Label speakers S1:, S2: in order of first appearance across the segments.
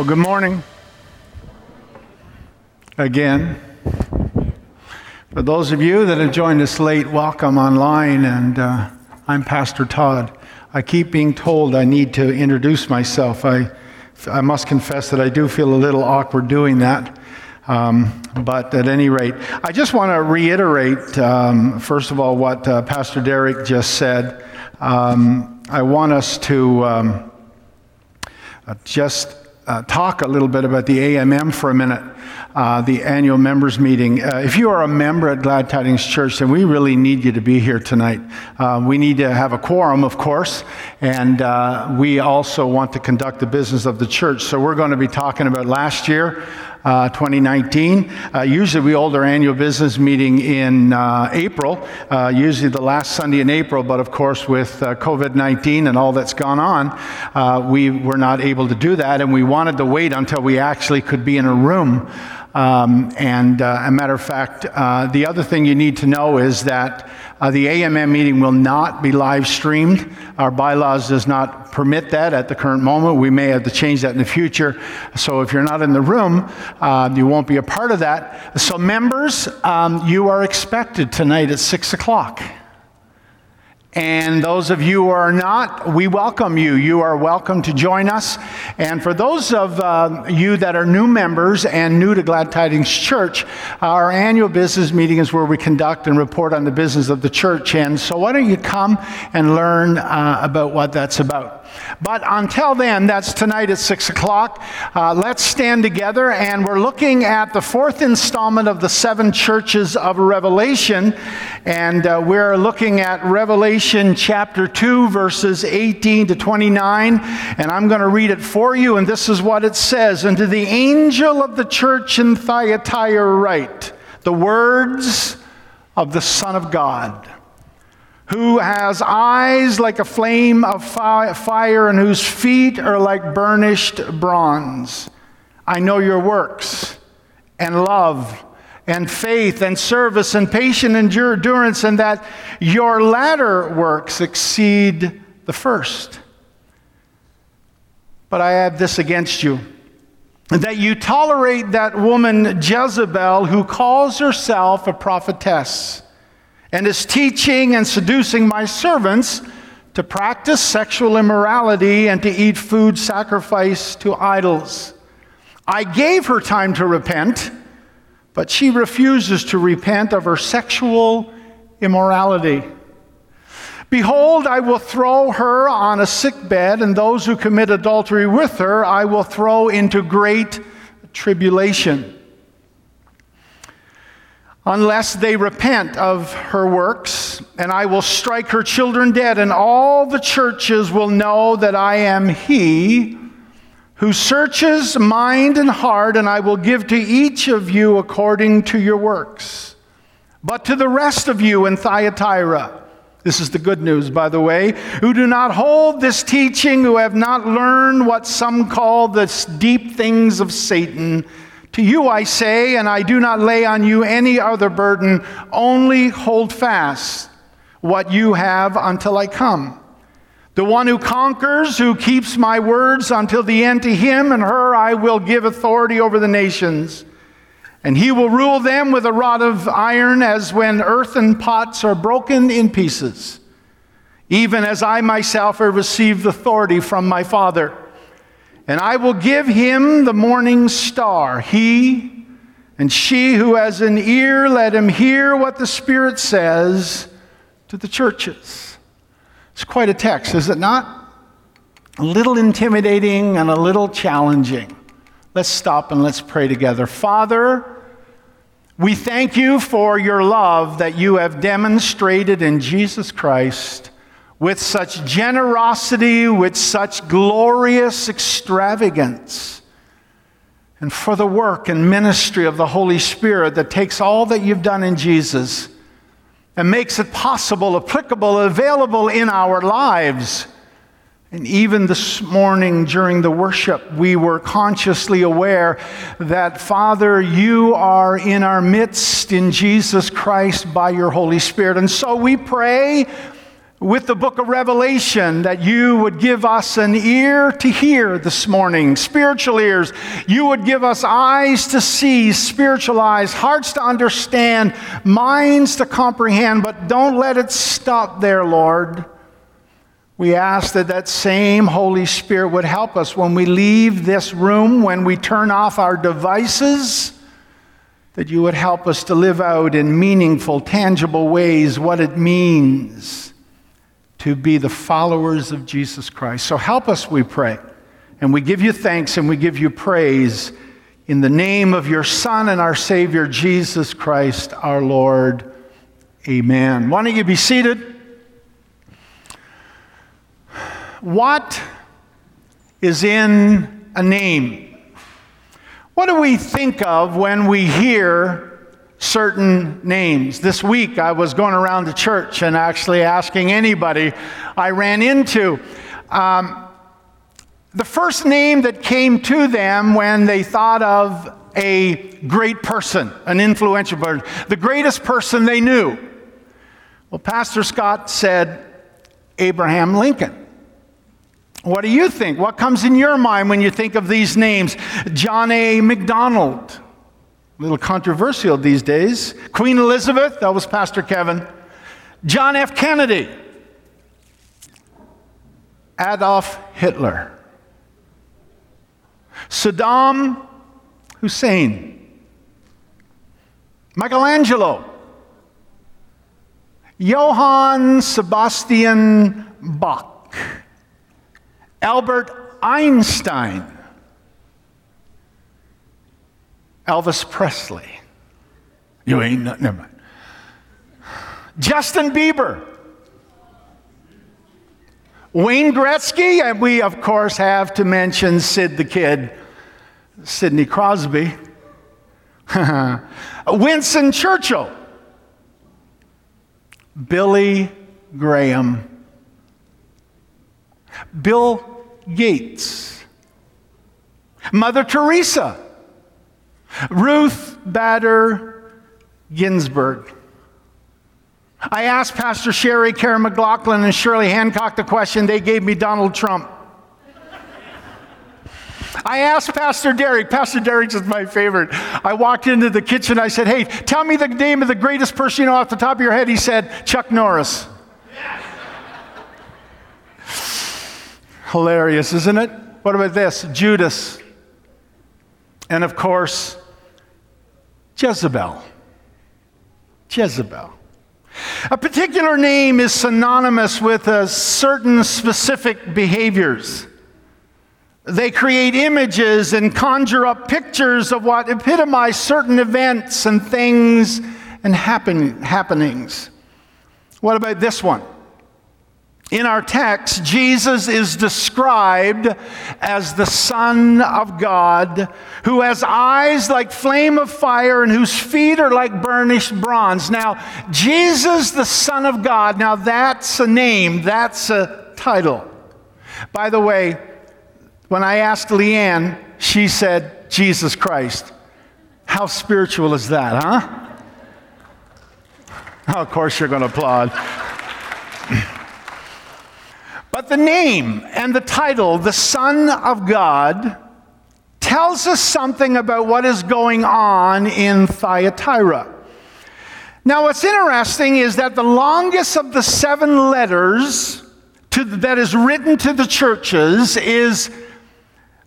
S1: Well, good morning. Again. For those of you that have joined us late, welcome online, and uh, I'm Pastor Todd. I keep being told I need to introduce myself. I, I must confess that I do feel a little awkward doing that. Um, but at any rate, I just want to reiterate, um, first of all, what uh, Pastor Derek just said. Um, I want us to um, uh, just uh, talk a little bit about the AMM for a minute, uh, the annual members meeting. Uh, if you are a member at Glad Tidings Church, then we really need you to be here tonight. Uh, we need to have a quorum, of course, and uh, we also want to conduct the business of the church. So we're going to be talking about last year uh, 2019. Uh, usually we hold our annual business meeting in April, usually the last Sunday in April, but of course with COVID 19 and all that's gone on, we were not able to do that, and we wanted to wait until we actually could be in a room. Um, and uh, a matter of fact, uh, the other thing you need to know is that uh, the AMM meeting will not be live streamed. Our bylaws does not permit that at the current moment. We may have to change that in the future. So if you're not in the room, uh, you won't be a part of that. So members, um, you are expected tonight at six o'clock. And those of you who are not, we welcome you. You are welcome to join us. And for those of uh, you that are new members and new to Glad Tidings Church, our annual business meeting is where we conduct and report on the business of the church. And so, why don't you come and learn uh, about what that's about? But until then, that's tonight at 6 o'clock. Uh, let's stand together, and we're looking at the fourth installment of the seven churches of Revelation. And uh, we're looking at Revelation chapter 2, verses 18 to 29. And I'm going to read it for you, and this is what it says And to the angel of the church in Thyatira, write the words of the Son of God who has eyes like a flame of fire and whose feet are like burnished bronze. I know your works and love and faith and service and patient endurance, and that your latter works exceed the first. But I have this against you that you tolerate that woman Jezebel who calls herself a prophetess and is teaching and seducing my servants to practice sexual immorality and to eat food sacrificed to idols. I gave her time to repent, but she refuses to repent of her sexual immorality. Behold, I will throw her on a sick bed, and those who commit adultery with her I will throw into great tribulation unless they repent of her works, and I will strike her children dead, and all the churches will know that I am He who searches mind and heart, and I will give to each of you according to your works. But to the rest of you in Thyatira, this is the good news, by the way, who do not hold this teaching, who have not learned what some call the deep things of Satan, to you I say, and I do not lay on you any other burden, only hold fast what you have until I come. The one who conquers, who keeps my words until the end, to him and her I will give authority over the nations. And he will rule them with a rod of iron, as when earthen pots are broken in pieces, even as I myself have received authority from my Father. And I will give him the morning star. He and she who has an ear, let him hear what the Spirit says to the churches. It's quite a text, is it not? A little intimidating and a little challenging. Let's stop and let's pray together. Father, we thank you for your love that you have demonstrated in Jesus Christ with such generosity, with such glorious extravagance, and for the work and ministry of the Holy Spirit that takes all that you've done in Jesus and makes it possible, applicable, available in our lives. And even this morning during the worship, we were consciously aware that, Father, you are in our midst in Jesus Christ by your Holy Spirit. And so we pray with the book of Revelation that you would give us an ear to hear this morning, spiritual ears. You would give us eyes to see, spiritual eyes, hearts to understand, minds to comprehend, but don't let it stop there, Lord. We ask that that same Holy Spirit would help us when we leave this room, when we turn off our devices, that you would help us to live out in meaningful, tangible ways what it means to be the followers of Jesus Christ. So help us, we pray. And we give you thanks and we give you praise in the name of your Son and our Savior, Jesus Christ, our Lord. Amen. Why don't you be seated? What is in a name? What do we think of when we hear certain names. This week I was going around the church and actually asking anybody I ran into. Um, the first name that came to them when they thought of a great person, an influential person, the greatest person they knew. Well, Pastor Scott said Abraham Lincoln. What do you think? What comes in your mind when you think of these names? John A. Macdonald, a little controversial these days. Queen Elizabeth, that was Pastor Kevin. John F. Kennedy. Adolf Hitler. Saddam Hussein. Michelangelo. Johann Sebastian Bach. Albert Einstein. Elvis Presley. You ain't, never mind. Justin Bieber. Wayne Gretzky, and we, of course, have to mention Sid the Kid, Sidney Crosby. Winston Churchill. Billy Graham. Bill Gates. Mother Teresa. Ruth Bader Ginsburg. I asked Pastor Sherry, Karen McLaughlin, and Shirley Hancock the question. They gave me Donald Trump. I asked Pastor Derek. Pastor Derek's is my favorite. I walked into the kitchen. I said, Hey, tell me the name of the greatest person you know off the top of your head. He said, Chuck Norris. Hilarious, isn't it? What about this? Judas. And of course, Jezebel. Jezebel. A particular name is synonymous with a certain specific behaviors. They create images and conjure up pictures of what epitomize certain events and things and happen, happenings. What about this one? In our text, Jesus is described as the Son of God, who has eyes like flame of fire and whose feet are like burnished bronze. Now, Jesus, the Son of God, now that's a name, that's a title. By the way, when I asked Leanne, she said, Jesus Christ. How spiritual is that, huh? Oh, of course, you're going to applaud. But the name and the title, the Son of God, tells us something about what is going on in Thyatira. Now, what's interesting is that the longest of the seven letters to, that is written to the churches is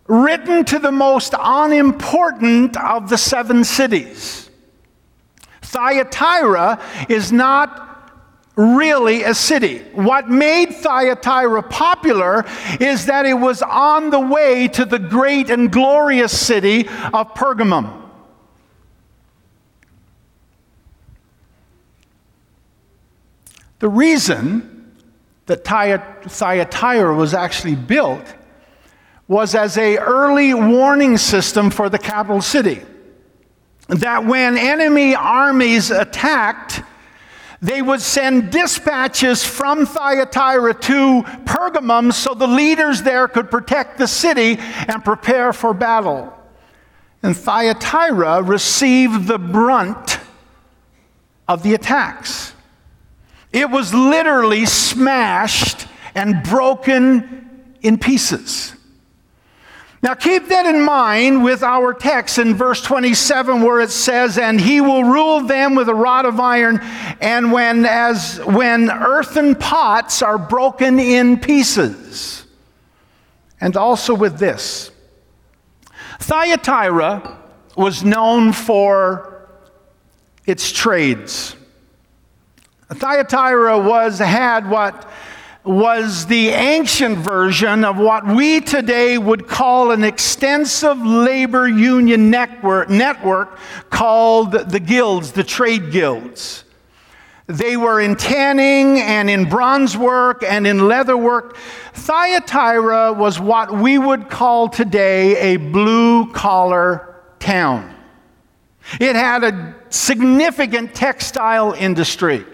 S1: written to the most unimportant of the seven cities. Thyatira is not really a city. What made Thyatira popular is that it was on the way to the great and glorious city of Pergamum. The reason that Thyatira was actually built was as a early warning system for the capital city. That when enemy armies attacked, they would send dispatches from Thyatira to Pergamum so the leaders there could protect the city and prepare for battle. And Thyatira received the brunt of the attacks. It was literally smashed and broken in pieces. Now, keep that in mind with our text in verse 27 where it says, And he will rule them with a rod of iron, and when, as, when earthen pots are broken in pieces. And also with this Thyatira was known for its trades. Thyatira was, had what was the ancient version of what we today would call an extensive labor union network, network called the guilds, the trade guilds. They were in tanning and in bronze work and in leather work. Thyatira was what we would call today a blue collar town. It had a significant textile industry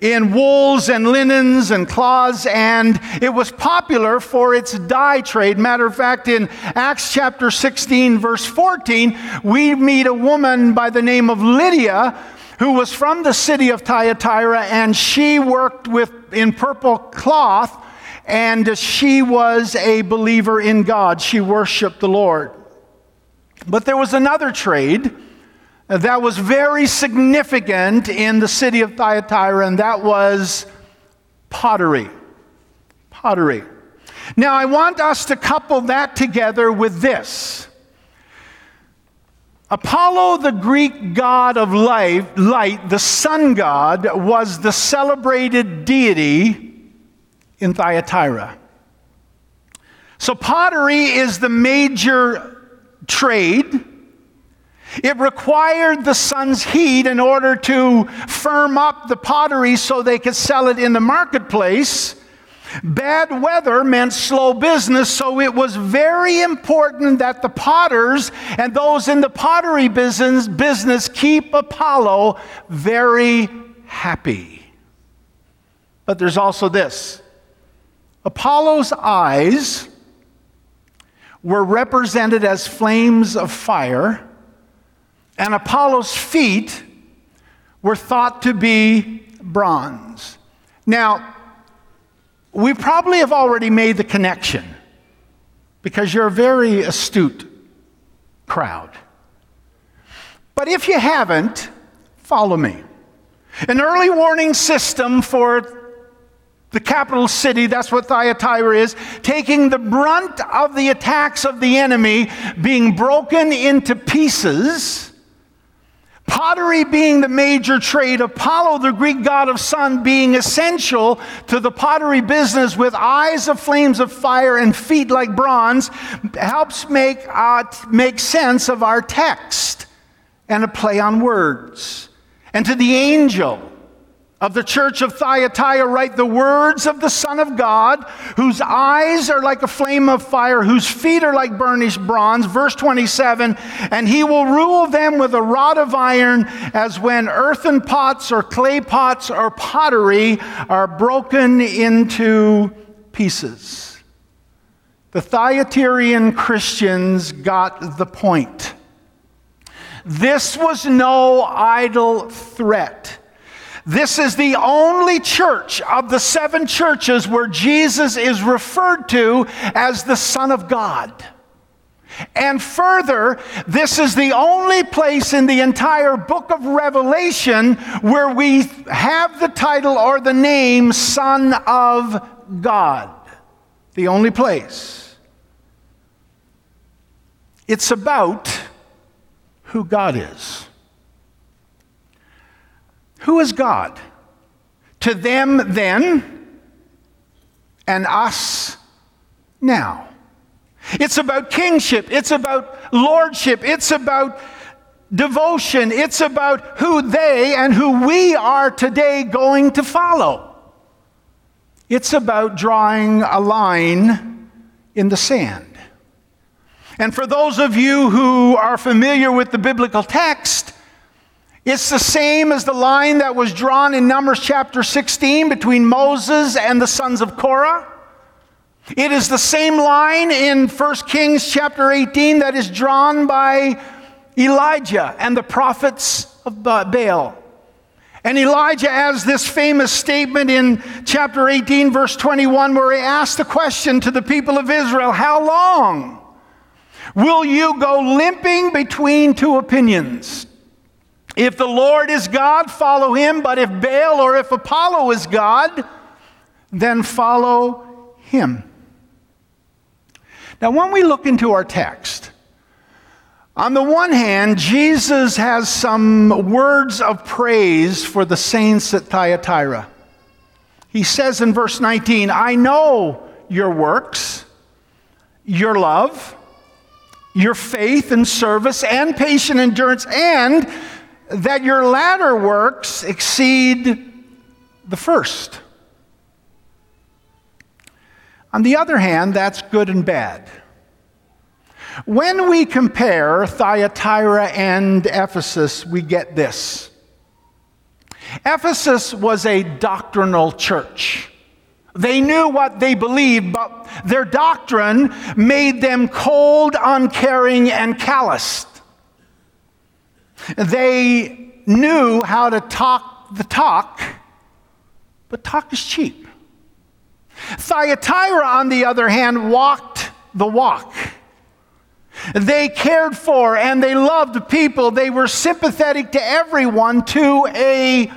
S1: in wools and linens and cloths, and it was popular for its dye trade. Matter of fact, in Acts chapter 16, verse 14, we meet a woman by the name of Lydia who was from the city of Thyatira, and she worked with in purple cloth, and she was a believer in God. She worshiped the Lord. But there was another trade that was very significant in the city of Thyatira, and that was pottery. Pottery. Now, I want us to couple that together with this. Apollo, the Greek god of light, light, the sun god, was the celebrated deity in Thyatira. So, pottery is the major trade it required the sun's heat in order to firm up the pottery so they could sell it in the marketplace. Bad weather meant slow business, so it was very important that the potters and those in the pottery business, business keep Apollo very happy. But there's also this Apollo's eyes were represented as flames of fire and Apollo's feet were thought to be bronze. Now, we probably have already made the connection because you're a very astute crowd. But if you haven't, follow me. An early warning system for the capital city, that's what Thyatira is, taking the brunt of the attacks of the enemy, being broken into pieces Pottery being the major trade, Apollo, the Greek god of sun, being essential to the pottery business with eyes of flames of fire and feet like bronze, helps make, uh, make sense of our text and a play on words. And to the angel, of the church of Thyatira write the words of the Son of God, whose eyes are like a flame of fire, whose feet are like burnished bronze. Verse 27 And he will rule them with a rod of iron, as when earthen pots or clay pots or pottery are broken into pieces. The Thyatirian Christians got the point. This was no idle threat. This is the only church of the seven churches where Jesus is referred to as the Son of God. And further, this is the only place in the entire book of Revelation where we have the title or the name Son of God. The only place. It's about who God is. Who is God? To them then, and us now. It's about kingship, it's about lordship, it's about devotion, it's about who they and who we are today going to follow. It's about drawing a line in the sand. And for those of you who are familiar with the biblical text, it's the same as the line that was drawn in Numbers chapter 16 between Moses and the sons of Korah. It is the same line in 1 Kings chapter 18 that is drawn by Elijah and the prophets of Baal. And Elijah has this famous statement in chapter 18, verse 21, where he asks the question to the people of Israel How long will you go limping between two opinions? If the Lord is God, follow him, but if Baal or if Apollo is God, then follow him. Now, when we look into our text, on the one hand, Jesus has some words of praise for the saints at Thyatira. He says in verse 19, I know your works, your love, your faith and service, and patient endurance, and that your latter works exceed the first. On the other hand, that's good and bad. When we compare Thyatira and Ephesus, we get this Ephesus was a doctrinal church. They knew what they believed, but their doctrine made them cold, uncaring, and calloused. They knew how to talk the talk, but talk is cheap. Thyatira, on the other hand, walked the walk. They cared for and they loved people. They were sympathetic to everyone to a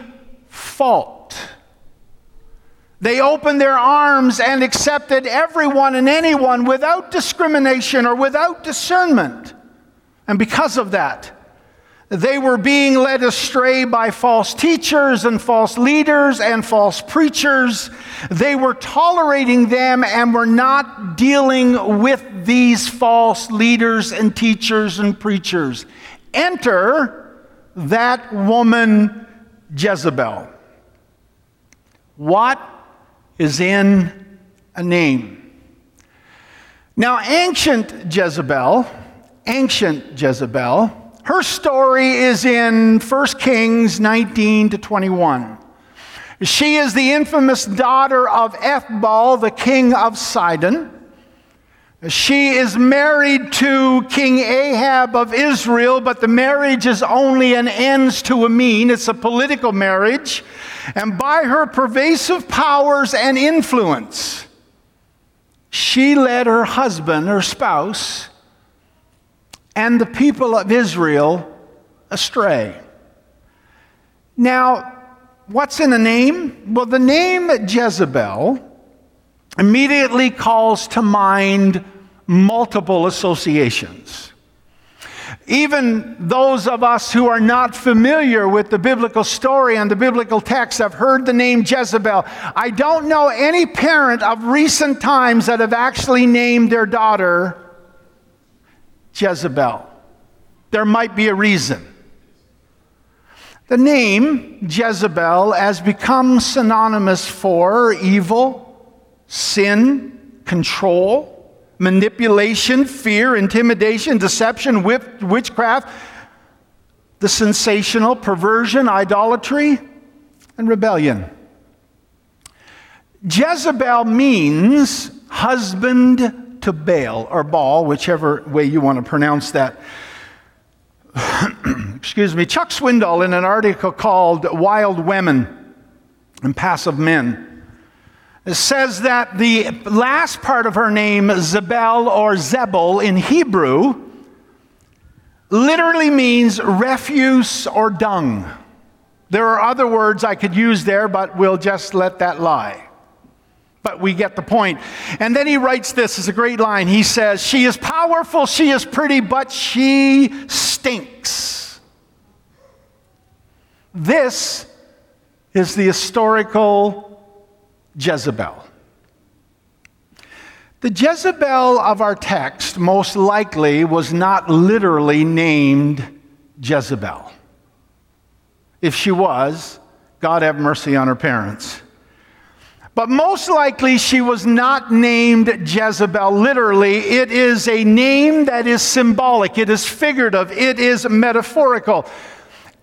S1: fault. They opened their arms and accepted everyone and anyone without discrimination or without discernment. And because of that, they were being led astray by false teachers and false leaders and false preachers. They were tolerating them and were not dealing with these false leaders and teachers and preachers. Enter that woman, Jezebel. What is in a name? Now, ancient Jezebel, ancient Jezebel, her story is in 1 Kings 19 to 21. She is the infamous daughter of Ethbaal, the king of Sidon. She is married to King Ahab of Israel, but the marriage is only an ends to a mean. It's a political marriage. And by her pervasive powers and influence, she led her husband, her spouse, and the people of Israel astray. Now, what's in a name? Well, the name Jezebel immediately calls to mind multiple associations. Even those of us who are not familiar with the biblical story and the biblical text have heard the name Jezebel. I don't know any parent of recent times that have actually named their daughter Jezebel. There might be a reason. The name Jezebel has become synonymous for evil, sin, control, manipulation, fear, intimidation, deception, witchcraft, the sensational, perversion, idolatry, and rebellion. Jezebel means husband to Baal, or Baal, whichever way you want to pronounce that. Excuse me. Chuck Swindoll, in an article called Wild Women and Passive Men, says that the last part of her name, Zebel or Zebel in Hebrew, literally means refuse or dung. There are other words I could use there, but we'll just let that lie but we get the point. And then he writes this is a great line. He says, She is powerful, she is pretty, but she stinks. This is the historical Jezebel. The Jezebel of our text most likely was not literally named Jezebel. If she was, God have mercy on her parents. But most likely, she was not named Jezebel literally. It is a name that is symbolic, it is figurative, it is metaphorical.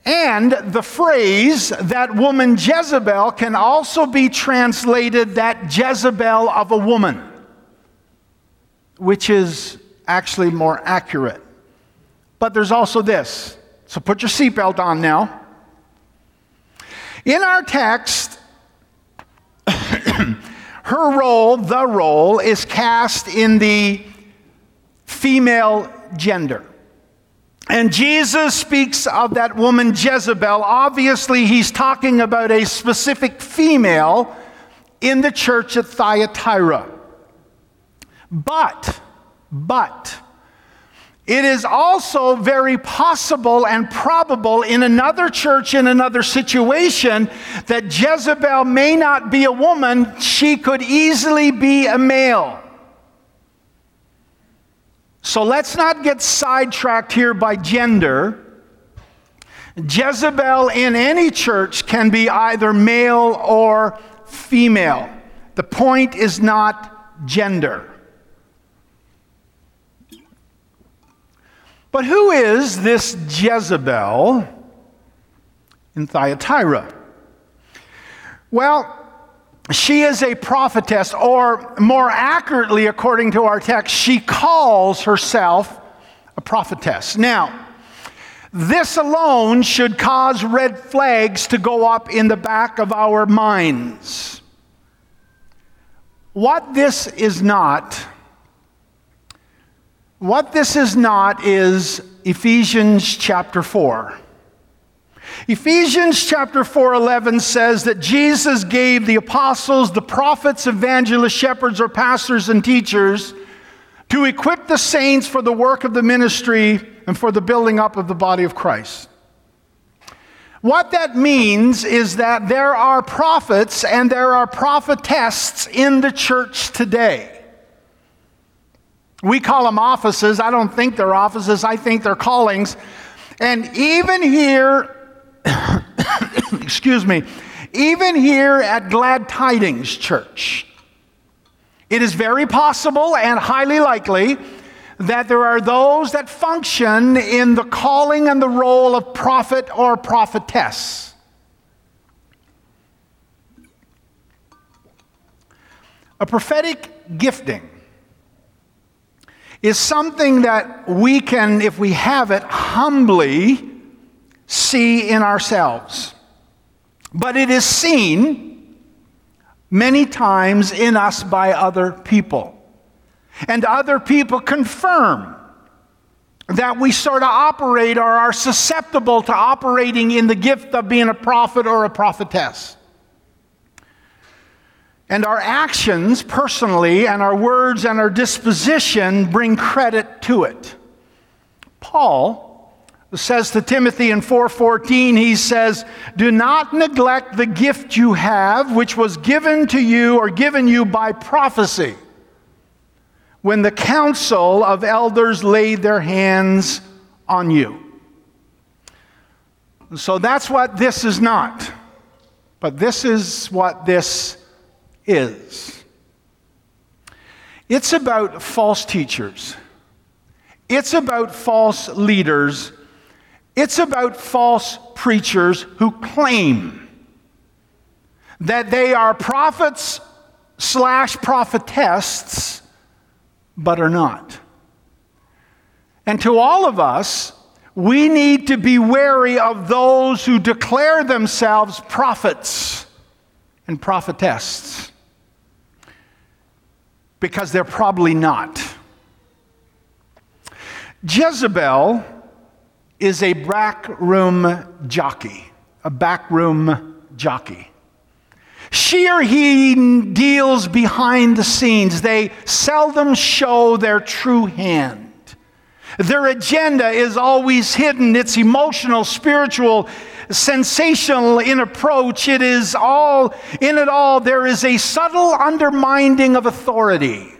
S1: And the phrase, that woman Jezebel, can also be translated that Jezebel of a woman, which is actually more accurate. But there's also this. So put your seatbelt on now. In our text, her role, the role, is cast in the female gender. And Jesus speaks of that woman Jezebel. Obviously, he's talking about a specific female in the church at Thyatira. But, but, it is also very possible and probable in another church, in another situation, that Jezebel may not be a woman, she could easily be a male. So let's not get sidetracked here by gender. Jezebel in any church can be either male or female. The point is not gender. But who is this Jezebel in Thyatira? Well, she is a prophetess, or more accurately, according to our text, she calls herself a prophetess. Now, this alone should cause red flags to go up in the back of our minds. What this is not, what this is not is Ephesians chapter 4. Ephesians chapter 4:11 says that Jesus gave the apostles, the prophets, evangelists, shepherds or pastors and teachers to equip the saints for the work of the ministry and for the building up of the body of Christ. What that means is that there are prophets and there are prophetesses in the church today. We call them offices. I don't think they're offices, I think they're callings. And even here excuse me, even here at Glad Tidings Church, it is very possible and highly likely that there are those that function in the calling and the role of prophet or prophetess. A prophetic gifting is something that we can, if we have it, humbly see in ourselves. But it is seen many times in us by other people. And other people confirm that we sort of operate or are susceptible to operating in the gift of being a prophet or a prophetess. And our actions personally and our words and our disposition bring credit to it. Paul says to Timothy in 4:14 he says do not neglect the gift you have which was given to you or given you by prophecy when the council of elders laid their hands on you so that's what this is not but this is what this is. It's about false teachers. It's about false leaders. It's about false preachers who claim that they are prophets slash prophetesses, but are not. And to all of us, we need to be wary of those who declare themselves prophets and prophetess because they're probably not. Jezebel is a backroom jockey, a backroom jockey. She or he deals behind the scenes. They seldom show their true hand. Their agenda is always hidden. It's emotional, spiritual, sensational in approach. It is all, in it all, there is a subtle undermining of authority.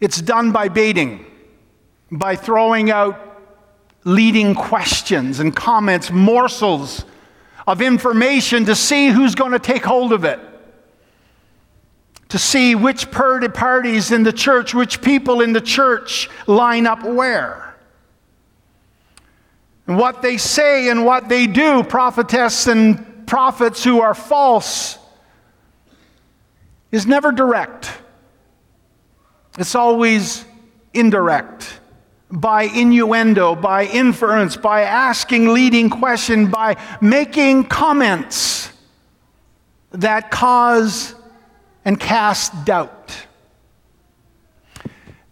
S1: It's done by baiting, by throwing out leading questions and comments, morsels of information to see who's going to take hold of it. To see which parties in the church, which people in the church line up where. And what they say and what they do, prophetess and prophets who are false, is never direct. It's always indirect by innuendo, by inference, by asking leading question, by making comments that cause and cast doubt.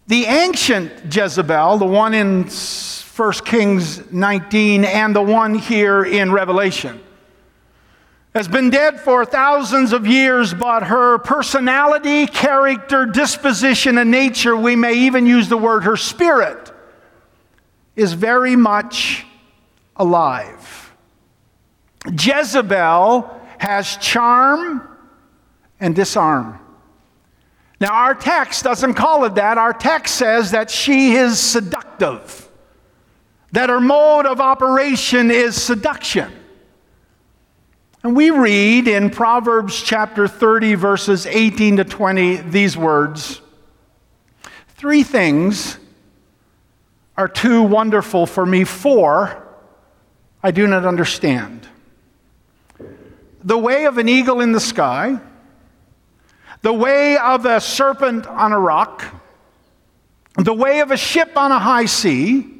S1: The ancient Jezebel, the one in 1 Kings 19 and the one here in Revelation, has been dead for thousands of years, but her personality, character, disposition, and nature, we may even use the word her spirit, is very much alive. Jezebel has charm and disarm. Now, our text doesn't call it that. Our text says that she is seductive, that her mode of operation is seduction. And we read in Proverbs chapter 30, verses 18 to 20, these words Three things are too wonderful for me, four I do not understand. The way of an eagle in the sky the way of a serpent on a rock, the way of a ship on a high sea,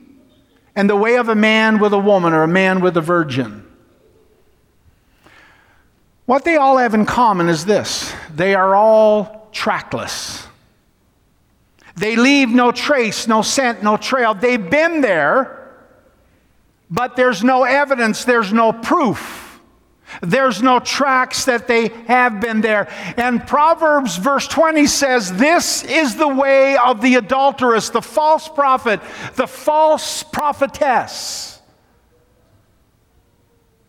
S1: and the way of a man with a woman or a man with a virgin. What they all have in common is this they are all trackless. They leave no trace, no scent, no trail. They've been there, but there's no evidence, there's no proof. There's no tracks that they have been there. And Proverbs, verse 20 says, This is the way of the adulteress, the false prophet, the false prophetess.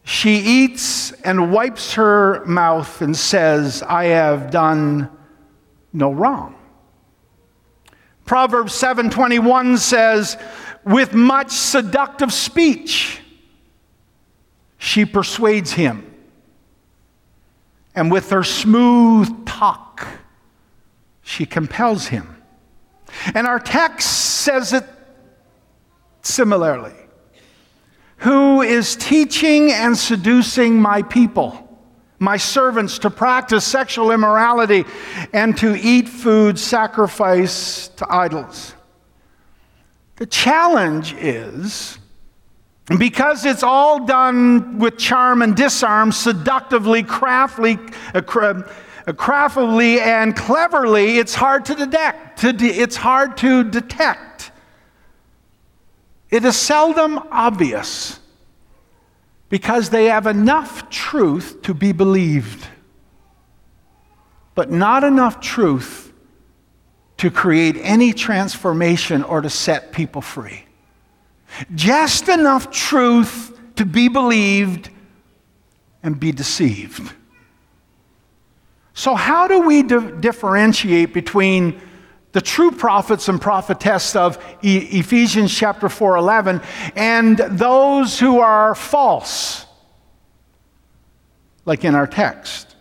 S1: She eats and wipes her mouth and says, I have done no wrong. Proverbs 7:21 says, with much seductive speech she persuades him. And with her smooth talk, she compels him. And our text says it similarly. Who is teaching and seducing my people, my servants, to practice sexual immorality and to eat food sacrificed to idols? The challenge is because it's all done with charm and disarm, seductively, craftily, uh, uh, craftily and cleverly, it's hard to detect. It's hard to detect. It is seldom obvious because they have enough truth to be believed, but not enough truth to create any transformation or to set people free. Just enough truth to be believed and be deceived. So, how do we di- differentiate between the true prophets and prophetess of e- Ephesians chapter 4:11 and those who are false like in our text?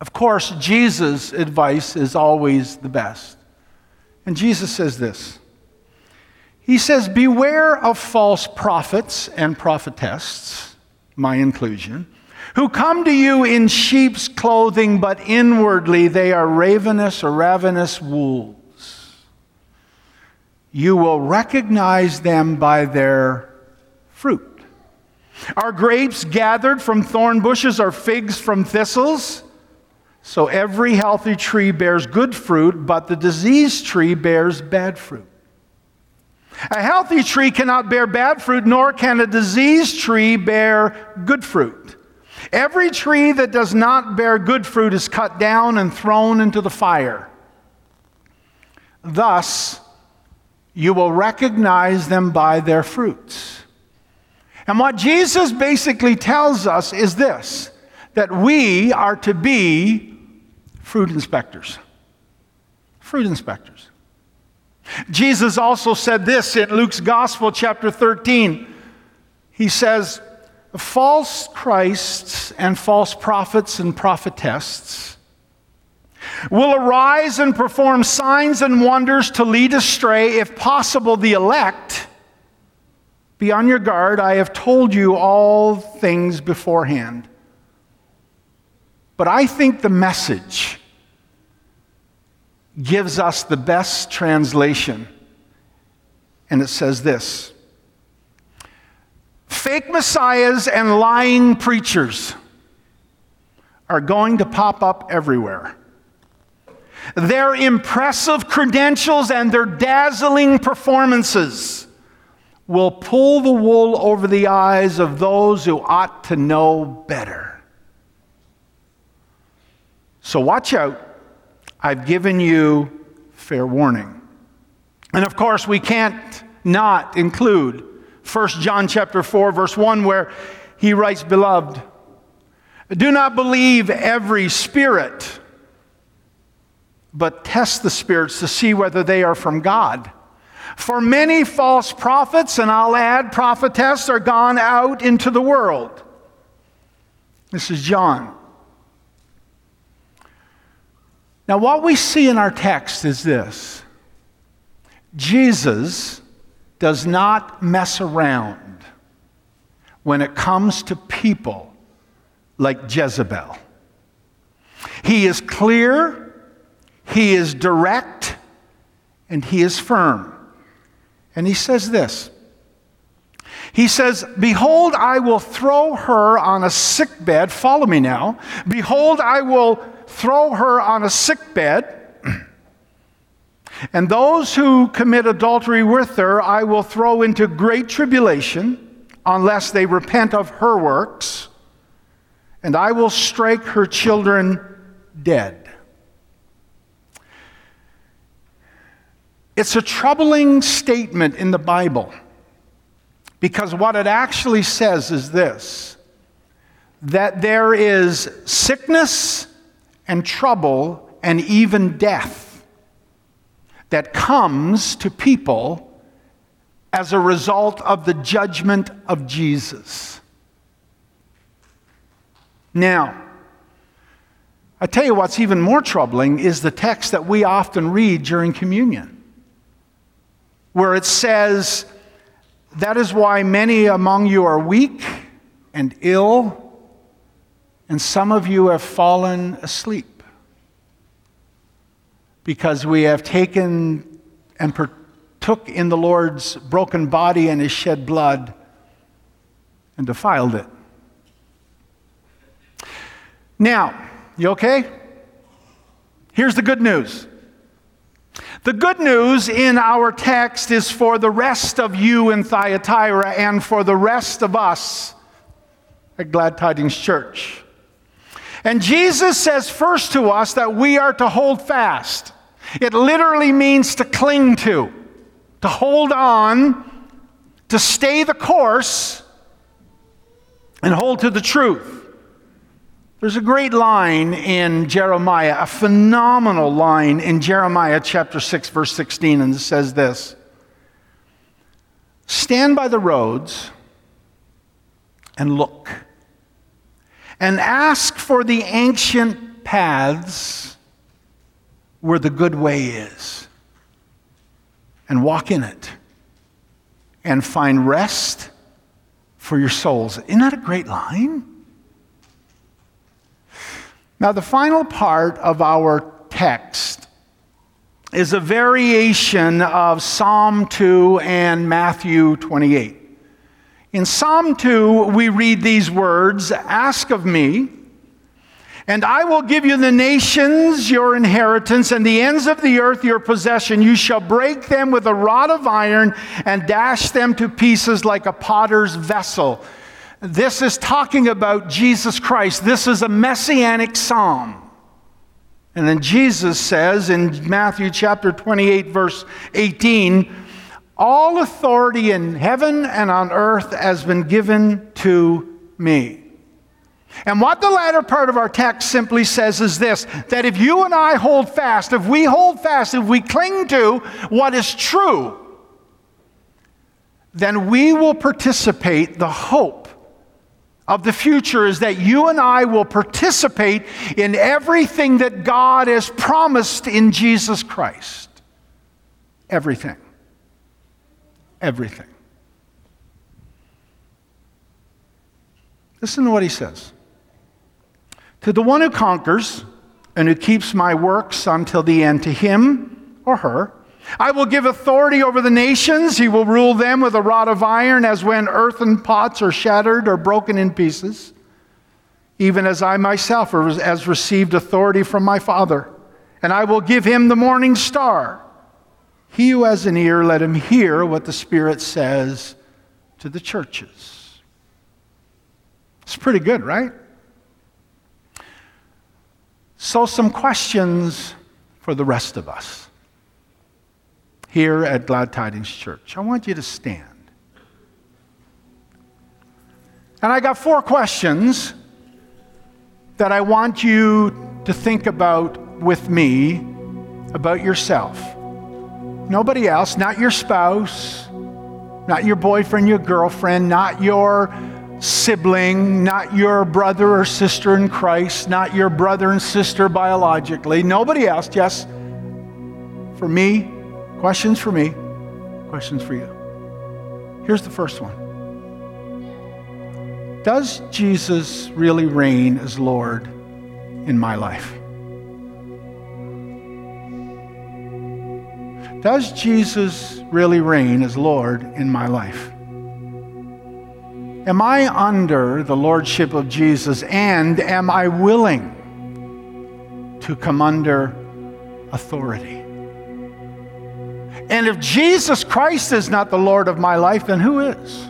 S1: Of course, Jesus' advice is always the best. And Jesus says this he says, Beware of false prophets and prophetesses, my inclusion, who come to you in sheep's clothing, but inwardly they are ravenous or ravenous wolves. You will recognize them by their fruit. Are grapes gathered from thorn bushes or figs from thistles? So every healthy tree bears good fruit, but the diseased tree bears bad fruit. A healthy tree cannot bear bad fruit, nor can a diseased tree bear good fruit. Every tree that does not bear good fruit is cut down and thrown into the fire. Thus, you will recognize them by their fruits. And what Jesus basically tells us is this that we are to be fruit inspectors. Fruit inspectors. Jesus also said this in Luke's Gospel, chapter 13. He says, False Christs and false prophets and prophetesses will arise and perform signs and wonders to lead astray, if possible, the elect. Be on your guard. I have told you all things beforehand. But I think the message gives us the best translation. And it says this Fake messiahs and lying preachers are going to pop up everywhere. Their impressive credentials and their dazzling performances will pull the wool over the eyes of those who ought to know better. So watch out. I've given you fair warning. And of course, we can't not include 1 John chapter 4 verse 1 where he writes, "Beloved, do not believe every spirit, but test the spirits to see whether they are from God." For many false prophets, and I'll add prophetess, are gone out into the world. This is John. Now, what we see in our text is this Jesus does not mess around when it comes to people like Jezebel. He is clear, he is direct, and he is firm. And he says this He says, Behold, I will throw her on a sick bed. Follow me now. Behold, I will throw her on a sick bed. And those who commit adultery with her, I will throw into great tribulation unless they repent of her works, and I will strike her children dead. It's a troubling statement in the Bible because what it actually says is this that there is sickness and trouble and even death that comes to people as a result of the judgment of Jesus. Now, I tell you what's even more troubling is the text that we often read during communion where it says, That is why many among you are weak and ill, and some of you have fallen asleep. Because we have taken and partook in the Lord's broken body and his shed blood and defiled it. Now, you okay? Here's the good news. The good news in our text is for the rest of you in Thyatira and for the rest of us at Glad Tidings Church. And Jesus says first to us that we are to hold fast. It literally means to cling to, to hold on, to stay the course, and hold to the truth. There's a great line in Jeremiah, a phenomenal line in Jeremiah chapter 6, verse 16, and it says this Stand by the roads and look, and ask for the ancient paths where the good way is, and walk in it, and find rest for your souls. Isn't that a great line? Now, the final part of our text is a variation of Psalm 2 and Matthew 28. In Psalm 2, we read these words Ask of me, and I will give you the nations your inheritance, and the ends of the earth your possession. You shall break them with a rod of iron and dash them to pieces like a potter's vessel. This is talking about Jesus Christ. This is a messianic psalm. And then Jesus says in Matthew chapter 28, verse 18, All authority in heaven and on earth has been given to me. And what the latter part of our text simply says is this that if you and I hold fast, if we hold fast, if we cling to what is true, then we will participate the hope of the future is that you and I will participate in everything that God has promised in Jesus Christ. Everything. Everything. Listen to what he says. To the one who conquers and who keeps my works until the end, to him or her, I will give authority over the nations. He will rule them with a rod of iron, as when earthen pots are shattered or broken in pieces, even as I myself has received authority from my Father. And I will give him the morning star. He who has an ear, let him hear what the Spirit says to the churches. It's pretty good, right? So, some questions for the rest of us here at Glad Tidings Church. I want you to stand. And I got four questions that I want you to think about with me about yourself. Nobody else, not your spouse, not your boyfriend, your girlfriend, not your sibling, not your brother or sister in Christ, not your brother and sister biologically, nobody else, Yes, for me, questions for me, questions for you. Here's the first one Does Jesus really reign as Lord in my life? Does Jesus really reign as Lord in my life? Am I under the lordship of Jesus and am I willing to come under authority? And if Jesus Christ is not the Lord of my life, then who is?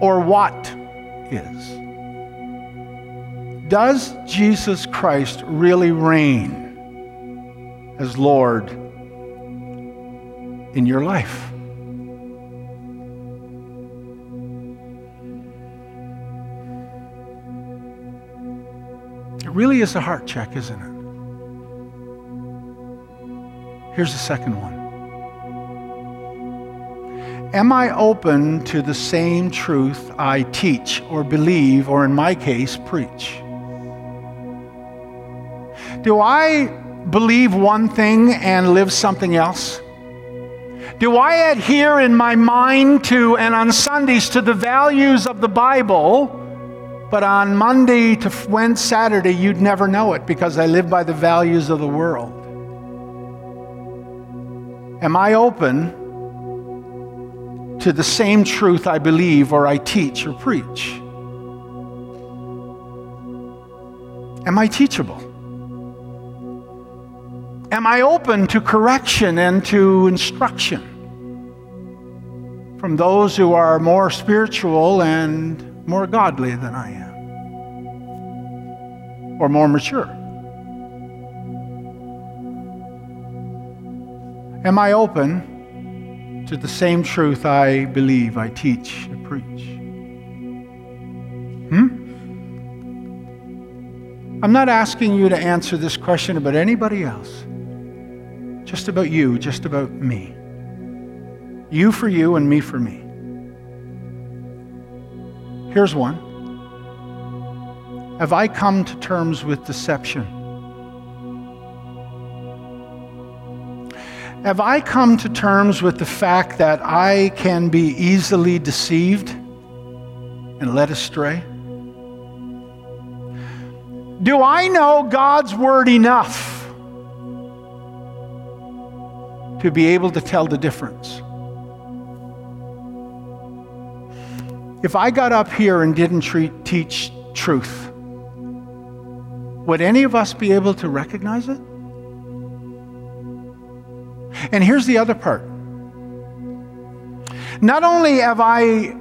S1: Or what is? Does Jesus Christ really reign as Lord in your life? It really is a heart check, isn't it? Here's the second one. Am I open to the same truth I teach or believe, or in my case, preach? Do I believe one thing and live something else? Do I adhere in my mind to and on Sundays to the values of the Bible, but on Monday to Wednesday, Saturday, you'd never know it because I live by the values of the world? Am I open to the same truth I believe or I teach or preach? Am I teachable? Am I open to correction and to instruction from those who are more spiritual and more godly than I am? Or more mature? Am I open to the same truth I believe, I teach, I preach. Hmm? I'm not asking you to answer this question about anybody else, just about you, just about me. You for you and me for me. Here's one Have I come to terms with deception? Have I come to terms with the fact that I can be easily deceived and led astray? Do I know God's word enough to be able to tell the difference? If I got up here and didn't treat, teach truth, would any of us be able to recognize it? And here's the other part. Not only have I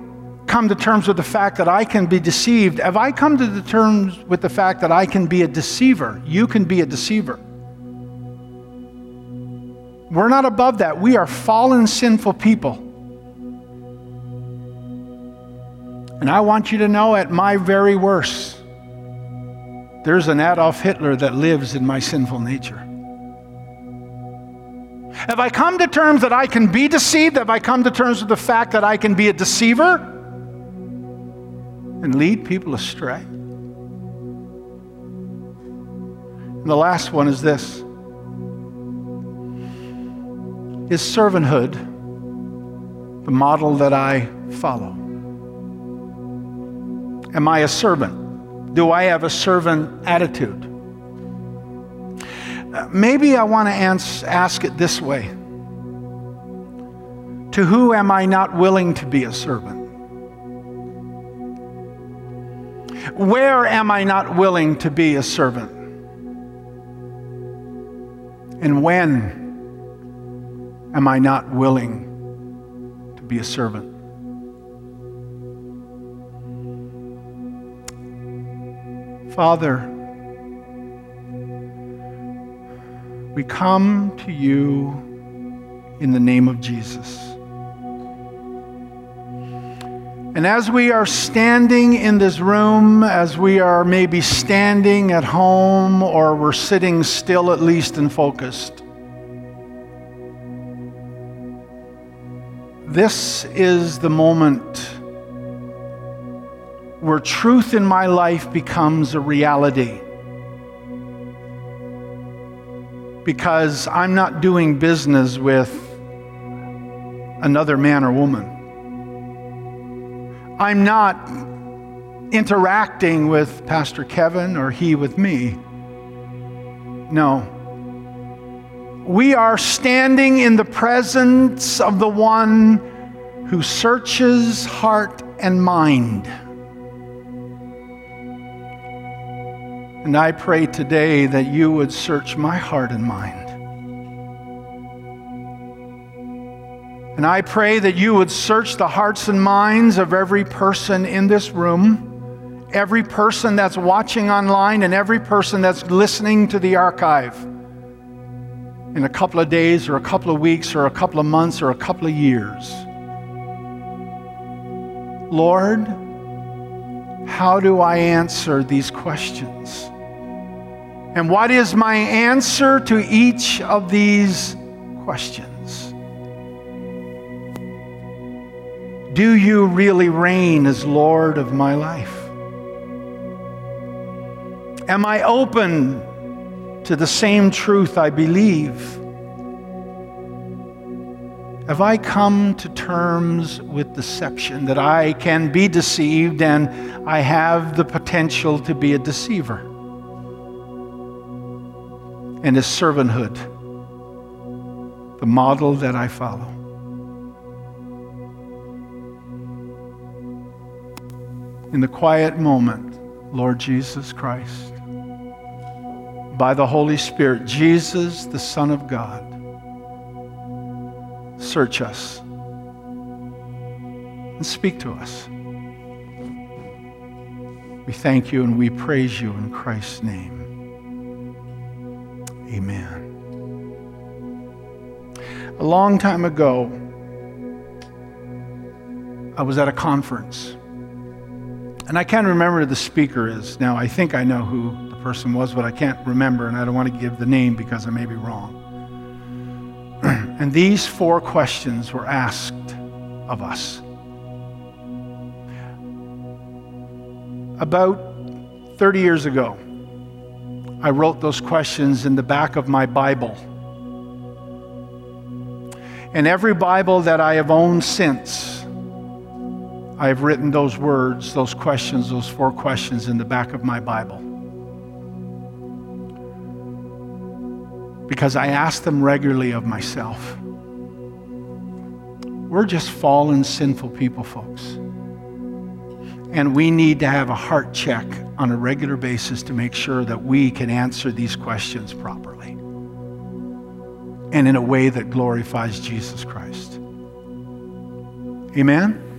S1: come to terms with the fact that I can be deceived, have I come to the terms with the fact that I can be a deceiver? You can be a deceiver. We're not above that. We are fallen, sinful people. And I want you to know at my very worst, there's an Adolf Hitler that lives in my sinful nature. Have I come to terms that I can be deceived? Have I come to terms with the fact that I can be a deceiver and lead people astray? And the last one is this Is servanthood the model that I follow? Am I a servant? Do I have a servant attitude? Uh, maybe I want to ask it this way To who am I not willing to be a servant? Where am I not willing to be a servant? And when am I not willing to be a servant? Father, we come to you in the name of Jesus. And as we are standing in this room, as we are maybe standing at home or we're sitting still at least and focused, this is the moment where truth in my life becomes a reality. Because I'm not doing business with another man or woman. I'm not interacting with Pastor Kevin or he with me. No. We are standing in the presence of the one who searches heart and mind. And I pray today that you would search my heart and mind. And I pray that you would search the hearts and minds of every person in this room, every person that's watching online, and every person that's listening to the archive in a couple of days, or a couple of weeks, or a couple of months, or a couple of years. Lord, how do I answer these questions? And what is my answer to each of these questions? Do you really reign as Lord of my life? Am I open to the same truth I believe? Have I come to terms with deception that I can be deceived and I have the potential to be a deceiver? and his servanthood, the model that I follow. In the quiet moment, Lord Jesus Christ, by the Holy Spirit, Jesus, the Son of God, search us and speak to us. We thank you and we praise you in Christ's name. Amen. A long time ago, I was at a conference. And I can't remember who the speaker is. Now, I think I know who person was, but I can't remember, and I don't want to give the name because I may be wrong. and these four questions were asked of us. About 30 years ago, I wrote those questions in the back of my Bible. And every Bible that I have owned since, I have written those words, those questions, those four questions in the back of my Bible. Because I ask them regularly of myself. We're just fallen, sinful people, folks. And we need to have a heart check on a regular basis to make sure that we can answer these questions properly and in a way that glorifies Jesus Christ. Amen?